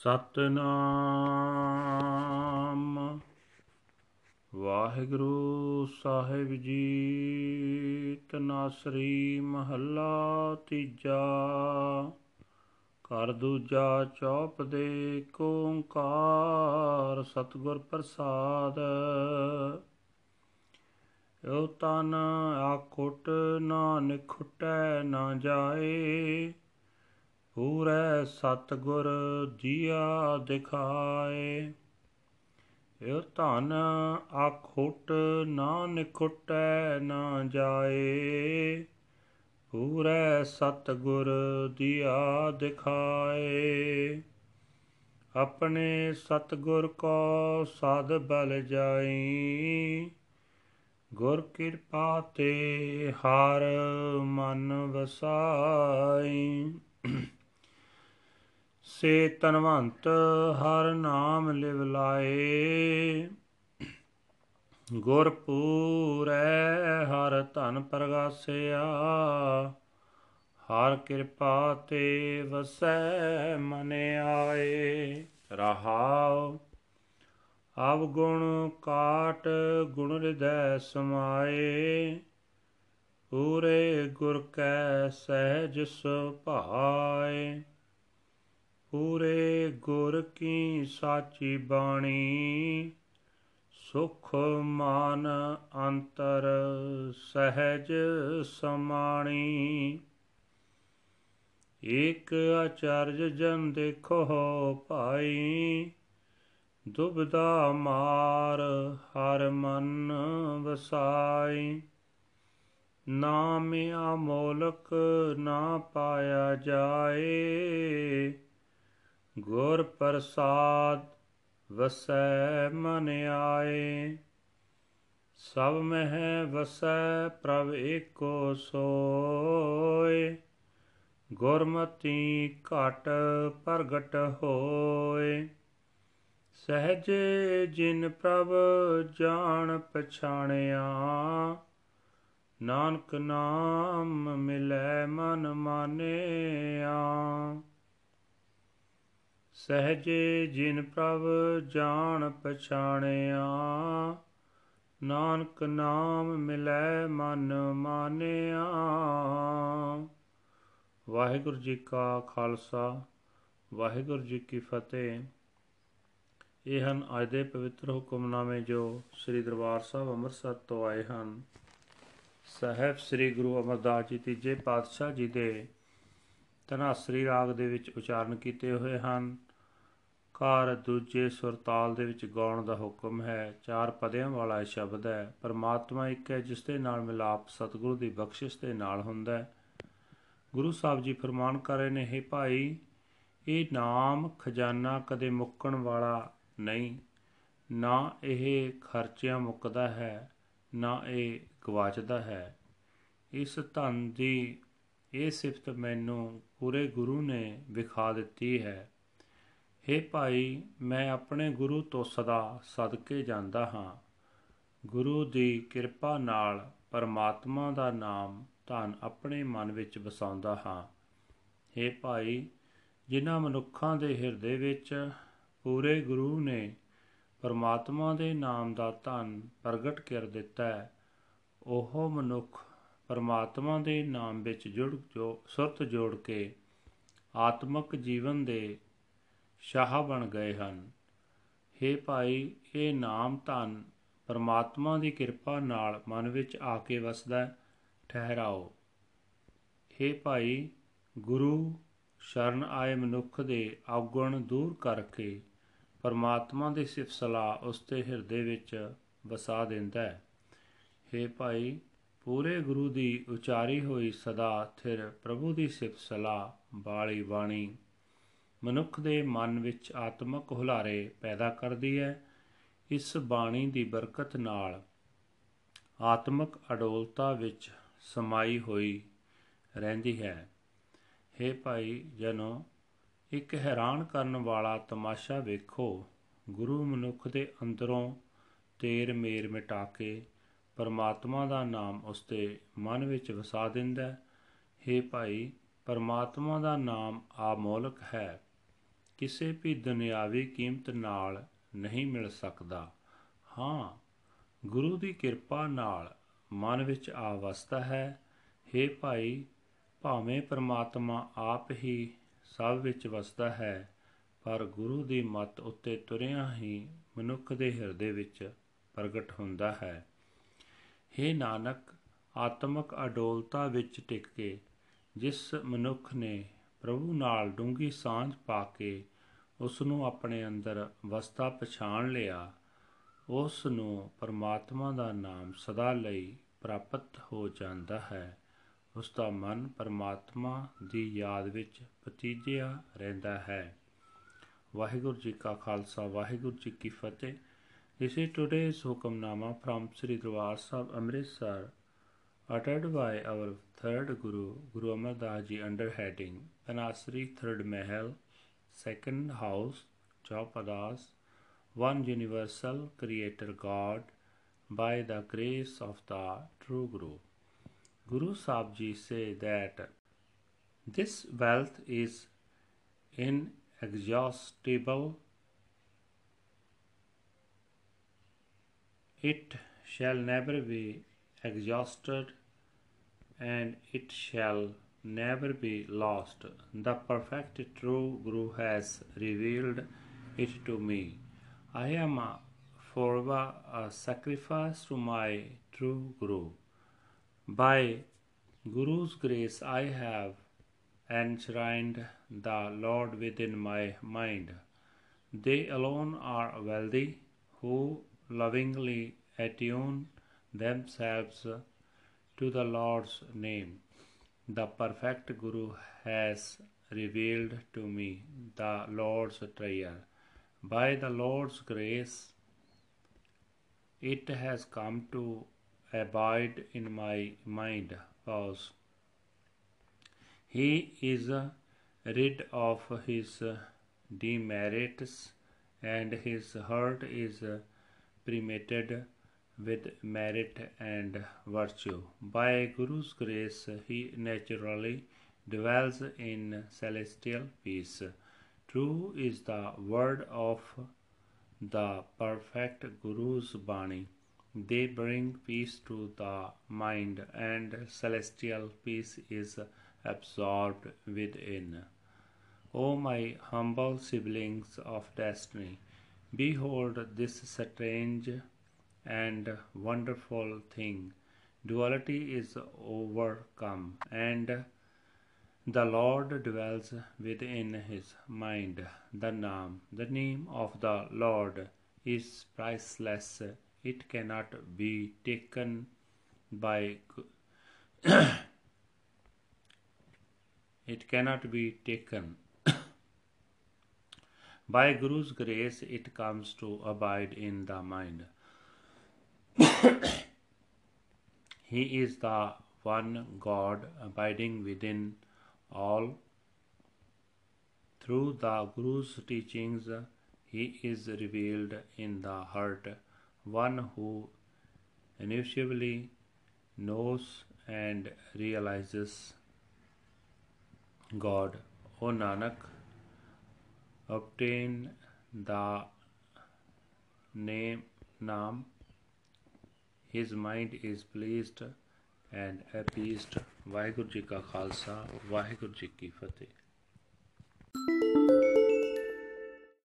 ਸਤਨਾਮ। ਵਾਹਿਗੁਰੂ ਸਾਹਿਬ ਜੀ, ਤਨਾਸਰੀ ਮਹੱਲਾ ਤੀਜਾ। ਕਰ ਦੂਜਾ ਚੌਪ ਦੇ ਓੰਕਾਰ ਸਤਗੁਰ ਪ੍ਰਸਾਦ। ਓ ਤਨ ਆਖੁਟ ਨਾ ਨਿਖੁਟੈ ਨਾ ਜਾਏ ਪੂਰੈ ਸਤਗੁਰ ਜੀਆ ਦਿਖਾਏ। ਇਹ ਧਨ ਆਖੁੱਟ ਨਾ ਨਿਖੁਟੈ ਨਾ ਜਾਏ। ਪੂਰੈ ਸਤਗੁਰ ਦੀਆ ਦਿਖਾਏ। ਆਪਣੇ ਸਤਗੁਰ ਕੋ ਸਾਧ ਬਲ ਜਾਈ। ਗੁਰ ਕਿਰਪਾ ਤੇ ਹਰ ਮਨ ਵਸਾਈ। ਸੇ ਤਨਵੰਤ ਹਰ ਨਾਮ ਲਿਵ ਲਾਏ। ਗੁਰ ਪੂਰੈ ਹਰ ਧਨ ਪ੍ਰਗਾਸਿਆ। ਹਰ ਕਿਰਪਾ ਤੇ ਵਸੈ ਮਨ ਆਏ। ਰਹਾਉ ਆਵ ਗੁਣ ਕਾਟ ਗੁਣ ਹਿਰਦੈ ਸਮਾਏ। ਪੂਰੇ ਗੁਰ ਕੈ ਸਹਿਜ ਸੁਭਾਏ। ਪੂਰੇ ਗੁਰ ਕੀ ਸਾਚੀ ਬਾਣੀ, ਸੁਖ ਮਾਨ ਅੰਤਰ ਸਹਿਜ ਸਮਾਣੀ। ਏਕ ਆਚਰਜ ਜਨ ਦੇਖੋ ਭਾਈ, ਦੁਬਦਾ ਮਾਰ ਹਰ ਮਨ ਵਸਾਈ। ਨਾਮ ਅਮੋਲਕ ਨਾ ਪਾਇਆ ਜਾਏ ਗੁਰ ਪ੍ਰਸਾਦ ਵਸੈ ਮਨ ਆਏ। ਸਭ ਮਹਿ ਵਸੈ ਪ੍ਰਭ ਏਕੋ ਸੋਏ। ਗੁਰਮਤੀ ਘਟ ਪ੍ਰਗਟ ਹੋਏ। ਸਹਜ ਜਿਨ ਪ੍ਰਭ ਜਾਣ ਪਛਾਣਿਆ। ਨਾਨਕ ਨਾਮ ਮਿਲੈ ਮਨ ਮਾਨਿਆ। ਸਹਜੇ ਜਿਨ ਪ੍ਰਭ ਜਾਣ ਪਛਾਣਿਆ, ਨਾਨਕ ਨਾਮ ਮਿਲੈ ਮਨ ਮਾਨਿਆ। ਵਾਹਿਗੁਰੂ ਜੀ ਕਾ ਖਾਲਸਾ, ਵਾਹਿਗੁਰੂ ਜੀ ਕੀ ਫਤਿਹ। ਇਹ ਹਨ ਅੱਜ ਦੇ ਪਵਿੱਤਰ ਹੁਕਮਨਾਮੇ ਜੋ ਸ੍ਰੀ ਦਰਬਾਰ ਸਾਹਿਬ ਅੰਮ੍ਰਿਤਸਰ ਤੋਂ ਆਏ ਹਨ। ਸਹਿਬ ਸ੍ਰੀ ਗੁਰੂ ਅਮਰਦਾਸ ਜੀ ਤੀਜੇ ਪਾਤਸ਼ਾਹ ਜੀ ਦੇ ਤਨਾਸਰੀ ਰਾਗ ਦੇ ਵਿੱਚ ਉਚਾਰਨ ਕੀਤੇ ਹੋਏ ਹਨ। ਕਾਰ ਦੂਜੇ ਸੁਰਤਾਲ ਦੇ ਵਿੱਚ ਗਾਉਣ ਦਾ ਹੁਕਮ ਹੈ। ਚਾਰ ਪਦਿਆਂ ਵਾਲਾ ਸ਼ਬਦ ਹੈ, ਪਰਮਾਤਮਾ ਇੱਕ ਹੈ ਜਿਸ ਦੇ ਨਾਲ ਮਿਲਾਪ ਸਤਿਗੁਰੂ ਦੀ ਬਖਸ਼ਿਸ਼ ਦੇ ਨਾਲ ਹੁੰਦਾ ਹੈ। ਗੁਰੂ ਸਾਹਿਬ ਜੀ ਫਰਮਾਨ ਕਰ ਰਹੇ ਨੇ, ਹੈ ਭਾਈ, ਇਹ ਨਾਮ ਖਜ਼ਾਨਾ ਕਦੇ ਮੁੱਕਣ ਵਾਲਾ ਨਹੀਂ। ਨਾ ਇਹ ਖਰਚਿਆਂ ਮੁੱਕਦਾ ਹੈ, ਨਾ ਇਹ ਗਵਾਚਦਾ ਹੈ। ਇਸ ਧਨ ਦੀ ਇਹ ਸਿਫਤ ਮੈਨੂੰ ਪੂਰੇ ਗੁਰੂ ਨੇ ਵਿਖਾ ਦਿੱਤੀ ਹੈ। हे ਭਾਈ, ਮੈਂ ਆਪਣੇ ਗੁਰੂ ਤੋਂ ਸਦਾ ਸਦਕੇ ਜਾਂਦਾ ਹਾਂ। ਗੁਰੂ ਦੀ ਕਿਰਪਾ ਨਾਲ ਪਰਮਾਤਮਾ ਦਾ ਨਾਮ ਧਨ ਆਪਣੇ ਮਨ ਵਿੱਚ ਵਸਾਉਂਦਾ ਹਾਂ। हे ਭਾਈ, ਜਿਨ੍ਹਾਂ ਮਨੁੱਖਾਂ ਦੇ ਹਿਰਦੇ ਵਿੱਚ ਪੂਰੇ ਗੁਰੂ ਨੇ ਪਰਮਾਤਮਾ ਦੇ ਨਾਮ ਦਾ ਧਨ ਪ੍ਰਗਟ ਕਰ ਦਿੱਤਾ ਹੈ, ਉਹ ਮਨੁੱਖ ਪਰਮਾਤਮਾ ਦੇ ਨਾਮ ਵਿੱਚ ਜੁੜ ਜੋ ਸੁਰਤ ਜੋੜ ਕੇ ਆਤਮਿਕ ਜੀਵਨ ਦੇ ਸ਼ਾਹ ਬਣ ਗਏ ਹਨ हे ਭਾਈ ਇਹ ਨਾਮ ਧਨ ਪਰਮਾਤਮਾ ਦੀ ਕਿਰਪਾ ਨਾਲ ਮਨ ਵਿੱਚ ਆ ਕੇ ਵਸਦਾ ਠਹਿਰਾਓ हे ਭਾਈ ਗੁਰੂ ਸ਼ਰਨ ਆਏ ਮਨੁੱਖ ਦੇ ਔਗਣ ਦੂਰ ਕਰਕੇ ਪਰਮਾਤਮਾ ਦੀ ਸਿਫਤ ਸਲਾਹ ਉਸ ਦੇ ਹਿਰਦੇ ਵਿੱਚ ਵਸਾ ਦਿੰਦਾ ਹੈ हे ਭਾਈ ਪੂਰੇ ਗੁਰੂ ਦੀ ਉਚਾਰੀ ਹੋਈ ਸਦਾ ਥਿਰ ਪ੍ਰਭੂ ਦੀ ਸਿਫਤ ਸਲਾਹ ਬਾਣੀ ਬਾਣੀ ਮਨੁੱਖ ਦੇ ਮਨ ਵਿੱਚ ਆਤਮਿਕ ਹੁਲਾਰੇ ਪੈਦਾ ਕਰਦੀ ਹੈ। ਇਸ ਬਾਣੀ ਦੀ ਬਰਕਤ ਨਾਲ ਆਤਮਿਕ ਅਡੋਲਤਾ ਵਿੱਚ ਸਮਾਈ ਹੋਈ ਰਹਿੰਦੀ ਹੈ। हे ਭਾਈ ਜਨੋ, ਇੱਕ ਹੈਰਾਨ ਕਰਨ ਵਾਲਾ ਤਮਾਸ਼ਾ ਵੇਖੋ। ਗੁਰੂ ਮਨੁੱਖ ਦੇ ਅੰਦਰੋਂ ਤੇਰ ਮੇਰ ਮਿਟਾ ਕੇ ਪਰਮਾਤਮਾ ਦਾ ਨਾਮ ਉਸ ਦੇ ਮਨ ਵਿੱਚ ਵਸਾ ਦਿੰਦਾ ਹੈ। हे ਭਾਈ, ਪਰਮਾਤਮਾ ਦਾ ਨਾਮ ਆਮੋਲਕ ਹੈ। ਕਿਸੇ ਵੀ ਦੁਨਿਆਵੀ ਕੀਮਤ ਨਾਲ ਨਹੀਂ ਮਿਲ ਸਕਦਾ। ਹਾਂ, ਗੁਰੂ ਦੀ ਕਿਰਪਾ ਨਾਲ ਮਨ ਵਿੱਚ ਆ ਵਸਦਾ ਹੈ हे ਭਾਈ, ਭਾਵੇਂ ਪ੍ਰਮਾਤਮਾ ਆਪ ਹੀ ਸਭ ਵਿੱਚ ਵਸਦਾ ਹੈ, ਪਰ ਗੁਰੂ ਦੀ ਮੱਤ ਉੱਤੇ ਤੁਰਿਆ ਹੀ ਮਨੁੱਖ ਦੇ ਹਿਰਦੇ ਵਿੱਚ ਪ੍ਰਗਟ ਹੁੰਦਾ ਹੈ। हे ਨਾਨਕ, ਆਤਮਿਕ ਅਡੋਲਤਾ ਵਿੱਚ ਟਿਕ ਕੇ ਜਿਸ ਮਨੁੱਖ ਨੇ ਪ੍ਰਭੂ ਨਾਲ ਡੂੰਗੀ ਸਾਂਝ ਪਾ ਕੇ ਉਸ ਨੂੰ ਆਪਣੇ ਅੰਦਰ ਵਸਦਾ ਪਛਾਣ ਲਿਆ ਉਸ ਨੂੰ ਪਰਮਾਤਮਾ ਦਾ ਨਾਮ ਸਦਾ ਲਈ ਪ੍ਰਾਪਤ ਹੋ ਜਾਂਦਾ ਹੈ ਉਸ ਦਾ ਮਨ ਪਰਮਾਤਮਾ ਦੀ ਯਾਦ ਵਿੱਚ ਪਤੀਜਿਆ ਰਹਿੰਦਾ ਹੈ ਵਾਹਿਗੁਰੂ ਜੀ ਕਾ ਖਾਲਸਾ ਵਾਹਿਗੁਰੂ ਜੀ ਕੀ ਫਤਿਹ This is today's Hukamnama from Sri Darbar Sahib Amritsar uttered by our third Guru, Guru Amar Das Ji under heading Panasri Third Mahal, Second House, Chaupadas, One Universal Creator God by the grace of the True Guru. Guru Sahib Ji say that this wealth is inexhaustible It shall never be exhausted and it shall never be lost. The perfect true Guru has revealed it to me. I am forever a sacrifice to my true Guru. By Guru's grace, I have enshrined the Lord within my mind. They alone are wealthy who lovingly attune themselves to the Lord's name. The perfect Guru has revealed to me the Lord's prayer. By the Lord's grace, it has come to abide in my mind. Pause. He is rid of his demerits, and his heart is permeated with merit and virtue. By Guru's grace, he naturally dwells in celestial peace. True is the word of the perfect Guru's Bani. They bring peace to the mind, and celestial peace is absorbed within. O my humble siblings of destiny, behold this strange and wonderful thing. Duality is overcome, and the Lord dwells within his mind. The name, the name of the Lord is priceless. It cannot be taken by it cannot be taken. By Guru's grace, it comes to abide in the mind. He is the one God abiding within all. Through the Guru's teachings, He is revealed in the heart, one who initially knows and realizes God. O Nanak, obtain the name Naam his mind is pleased and appeased. Vaheguru Ji ka Khalsa, Vaheguru Ji ki Fateh.